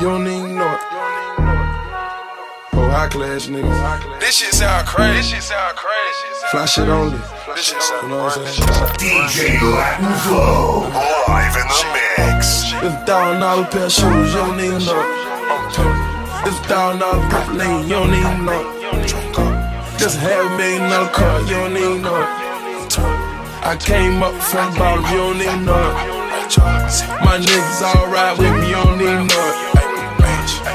You don't even know it. Oh, high class niggas. This shit sound crazy. This shit sound crazy. Fly shit only. This shit sound You know what I'm saying? DJ Latin Flow, live in the mix. It's a thousand dollar pair of shoes, you don't even know it. It's thousand dollar purple lane, you don't even know it. Just a half a million dollar car, you don't even know it. I came up from bottom, you don't even know it. My niggas all ride with me, you don't even know it.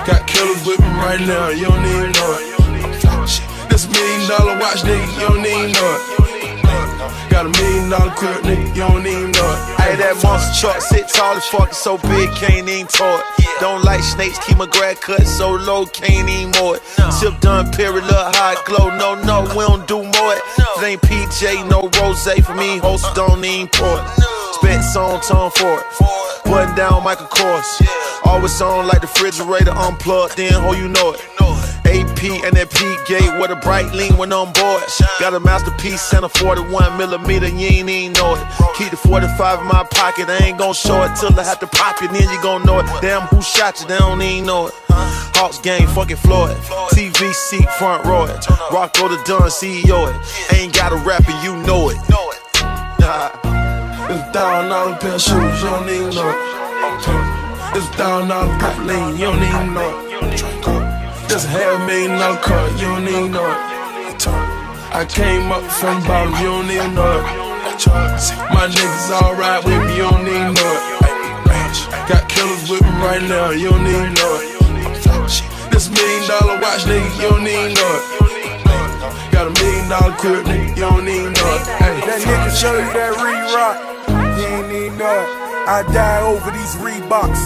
Got killers with me right now, you don't even know it. This million dollar watch, nigga, you don't even know it. Got a million dollar crib, nigga, you don't even know it. Hey, that monster truck sit tall as fuck, so big, can't even it. Don't like snakes, keep my grad cut so low, can't even mow it. Sip done, period, look high glow. No, no, we don't do more it. It ain't PJ, no rose for me, host don't even pour it. Spent song tone for it. Button down Michael Kors. Always on like the refrigerator unplugged, then ho, you know it. AP and that P gate with a bright lean when on board. Got a masterpiece and a 41 millimeter, you ain't even know it. Keep the 45 in my pocket, I ain't gon' show it till I have to pop it, then you gon' know it. Damn, who shot you? They don't even know it. Hawks game, fucking Floyd. TV seat, front row it. Rocco the Dunn, CEO it. Ain't got a rap and you know it. It's a thousand dollar pair of shoes, you don't even know it. It's a thousand dollar purple lane, you don't even know it. A half million dollar car, you don't even know it. I came up from bottom, you don't even know it. My niggas all ride with me, you don't even know it. Got killers with me right now, you don't even know it. This million dollar watch, nigga, you don't even know it. Got a million dollar crib, nigga, you don't need it. Hey. That nigga show you that re-rock. You ain't need it. I die over these Reeboks.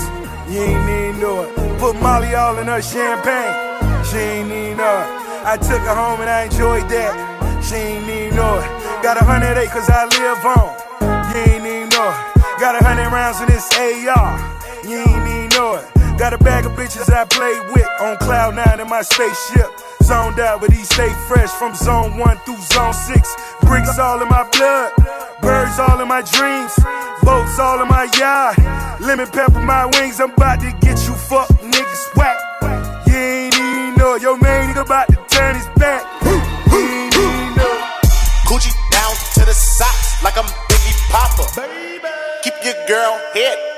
You ain't need it. Put Molly all in her champagne. She ain't need it. I took her home and I enjoyed that. She ain't need it. Got a hundred acres I live on. You ain't need it. Got a hundred rounds in this AR. You ain't need it. Got a bag of bitches I play with on cloud nine in my spaceship. Zoned out, but he stay fresh from zone one through zone six. Bricks all in my blood, birds all in my dreams, boats all in my yard. Lemon pepper my wings, I'm about to get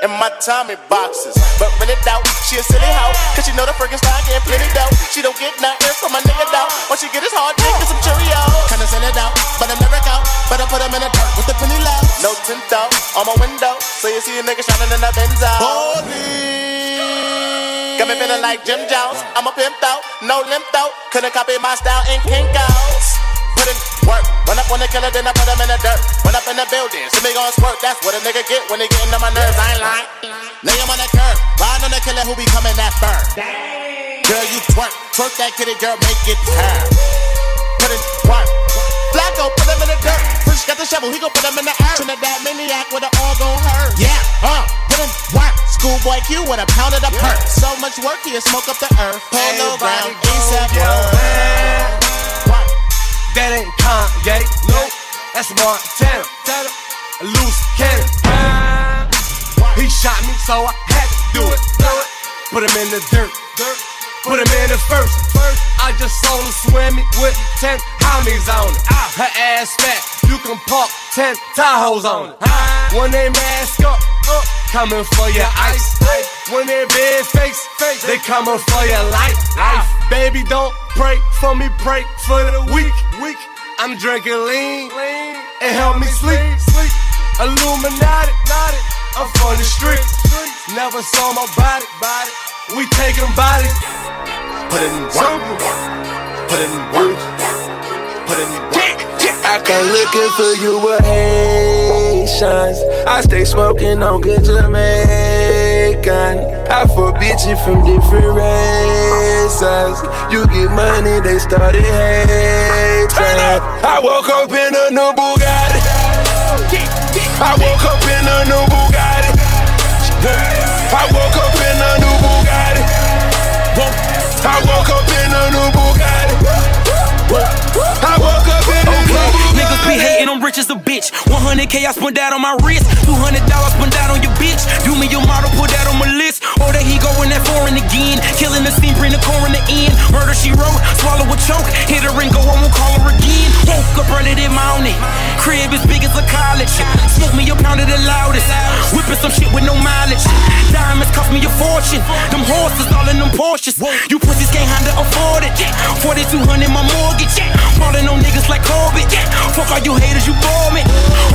in my Tommy boxes. But when really doubt she a silly hoe. Cause she know the freaking style get plenty dough. She don't get nothing from my nigga though. Once she get his hard dick and some Cheerios. Kinda send it out, but I never out. Better put him in the dirt with the penny low. No tint out on my window. So you see a nigga shining in the Benzo. Holy. Got me feeling like Jim Jones. I'm a pimp out, no limp out. Couldn't copy my style in Kinko's put in work. Run up on the killer, then I put him in the dirt. Run up in the building, see me gon' squirt. That's what a nigga get when he gettin' on my nerves. I ain't lying. Lay him on the curb, ride on the killer who be coming that burn. Girl, you twerk, twerk that kitty, girl, make it turn. Put in work. Flacco, put him in the dirt. Push got the shovel, he gon' put him in the earth. Trinidad maniac with the all gon' hurt. Yeah, uh, put in work. Schoolboy Q with a pound of the perk. So much work, he'll smoke up the earth. Polo ground, ASAP That's Montana. A loose cannon. He shot me, so I had to do it. Put him in the dirt. Put him in the first. I just saw her swimming with ten homies on it. Her ass fat, you can park ten Tahoes on it. When they mask up, up, coming for your ice. When they big face, face, they coming for your life. Life, baby, don't pray for me, pray for the weak. Weak. I'm drinking lean, lean, and help me sleep. sleep. Illuminati, I'm from the streets. Never saw my body, body. We taking bodies. Put in work. Put in work. Put in work. I come looking for you with Haitians. I stay smoking on good Jamaican. I fuck bitches from different races. You get money, they started hating. I woke up in a new Bugatti. Rich as a bitch. 100k I spent that on my wrist. $200 spent that on your bitch. Do me your model, put that on my list. Or that he going that foreign again. Killing the scene, bring the core in the end. Murder she wrote, swallow a choke, hit her and go, I won't call her again. Woke up early that morning, crib as big as a college. Smoke me a pound of the loudest, whipping some shit with no mileage. Diamonds cost me a fortune, them horses all in them Porsches. You pussies can't handle afford it. 4200 my mortgage, falling on niggas like Corbett. Fuck all you haters, you bore me.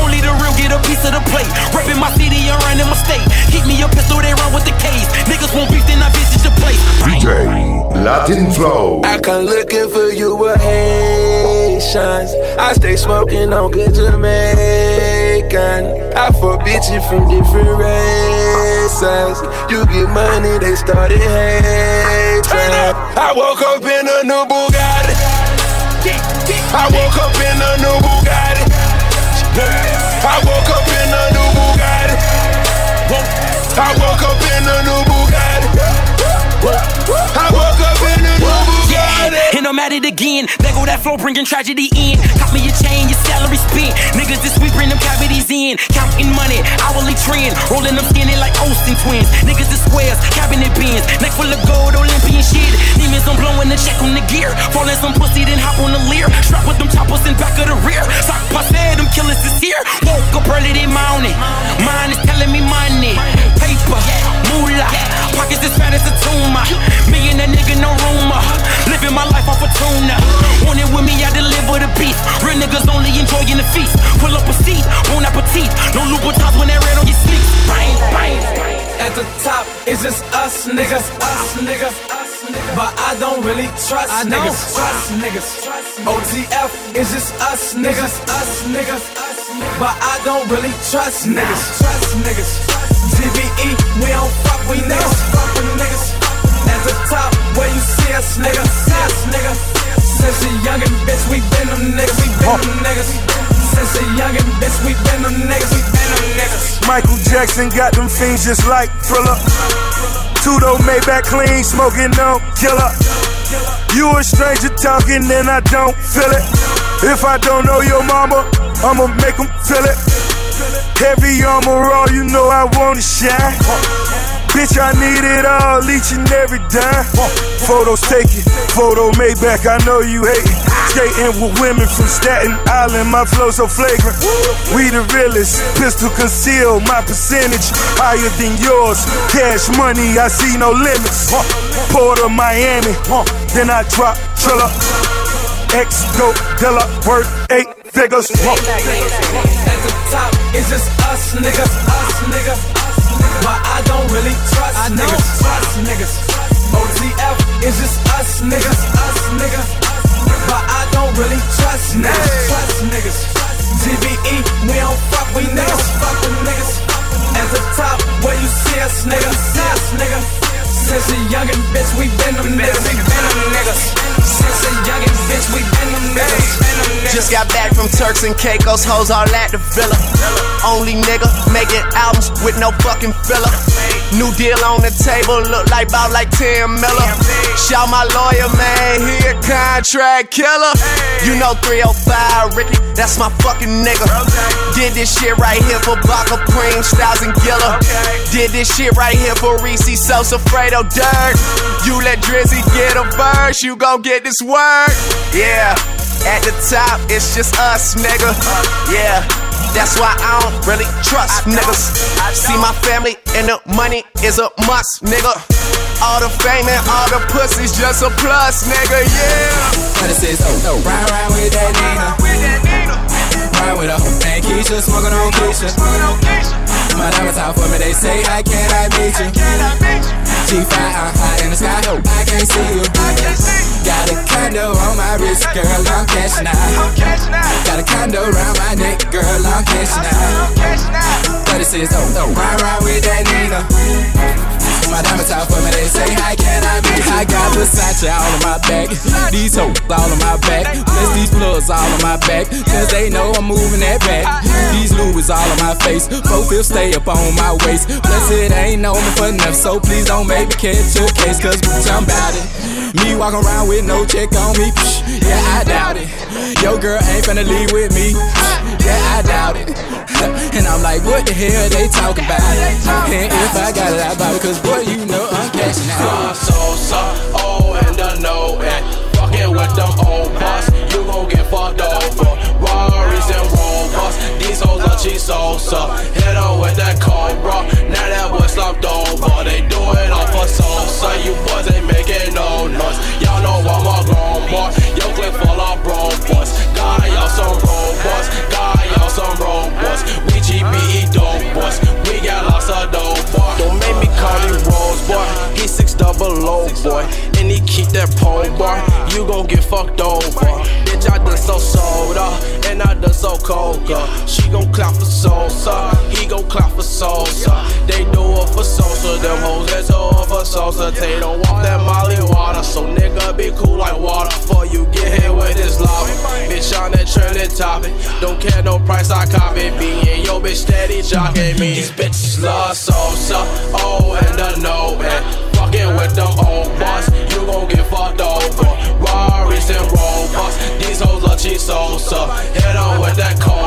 Only the real get a piece of the plate. Reppin' my city and running my state. Keep me a pistol, they run with the case. Niggas won't beef, then I visit your place. DJ Latin Flow. I come looking for you with Haitians. I stay smoking on good Jamaican. I fuck bitches from different races. You get money, they started hating. I woke up in a new Bugatti. I woke up in a new Bugatti. I woke up I woke up in a new Bugatti. I woke up in a new Bugatti. And I'm at it again. There go that flow, bringing tragedy in. Cop me a chain, your salary spent. Niggas this week bring them cavities in. Counting money, hourly trend. Rolling them skinny like Olsen twins. Niggas is squares, cabinet bins. Neck full of gold, Olympian shit. Demons, I'm blowing the check on the gear. Falling some pussy, then hop on the leer. Strap with them choppers in back of the rear. Sock passe, them killers is here. Woke up early this morning. Mine is telling me money. Niggas, us niggas. But I don't really trust niggas, trust niggas. OTF is just us niggas, us niggas. But I don't really trust niggas, trust niggas. TBE, we don't fuck with niggas, fuck with niggas. At the top, where you see us, nigga, see us, nigga. Since a youngin' bitch, we been them niggas, we been them niggas. Since a youngin' bitch, we been them niggas, we been them niggas. Michael Jackson got them fiends just like Thriller. Tudo Maybach clean, smoking no killer. You a stranger talking and I don't feel it. If I don't know your mama, I'ma make 'em feel it. Heavy armor, all you know I wanna shine. Bitch, I need it all, each and every dime. Photos taken, photo made back, I know you hating. Skating with women from Staten Island, my flow so flagrant. We the realest, pistol conceal, my percentage higher than yours. Cash money, I see no limits. Port of Miami, then I drop Trilla. X go Dilla, worth eight figures. At the top, it's just us niggas, us niggas. But I don't really trust niggas, trust niggas. OTF is just us niggas, us niggas. But I don't really trust niggas, trust niggas. TBE, we don't fuck with niggas, fuck with niggas. At the top, where you see us, nigga, see us, nigga. Since a youngin' bitch, we been them niggas, we been them niggas. Since a youngin' bitch, we been them niggas. Just got back from Turks and Caicos, hoes all at the villa. Only nigga making albums with no fucking filler. New deal on the table, look like about like 10 miller. Shout my lawyer, man, he a contract killer. You know 305 Ricky, that's my fucking nigga. Did this shit right here for Baka Preem, Styles and Gilla. Did this shit right here for Reese, Sosa, Fredo, Dirt. You let Drizzy get a verse, you gon' get this work. Yeah. At the top, it's just us, nigga. Yeah, that's why I don't really trust niggas. See my family and the money is a must, nigga. All the fame and all the pussy's just a plus, nigga. Yeah. It says, oh, no, ride, ride with that Nina. Ride with her and Keisha, smoking on Keisha. My diamonds out for me, they say, how can I meet you? G5, I'm high in the sky, I can't see you. Got a condo on my wrist, girl, my back, cause they know I'm moving that back. These Louis all on my face, four fifths stay up on my waist, plus it ain't no me for enough, so please don't make me catch a case, cause bitch, I'm bout it. Me walking around with no check on me, psh, yeah, I doubt it. Yo, girl ain't finna leave with me, psh, yeah, I doubt it. And I'm like, what the hell they talking about? And if I got it, I bought it, cause boy, you know I'm cashing out. So, so, oh, salsa. That pole bar. You gon' get fucked over. Bitch, I done so soda. And I done so coca. She gon' clap for salsa. He gon' clap for salsa. They do it for salsa. Them hoes that do it for salsa. They don't want that molly water. So nigga be cool like water. Before you get hit with this lava. Bitch on that trending topic. Don't care no price, I copy. Being yo bitch steady jocking me. These bitches love salsa. Oh, and the no, man. Fucking with them old boss, you gon' get fucked over. Rarries and robots, these hoes love cheese So Hit on with that cold.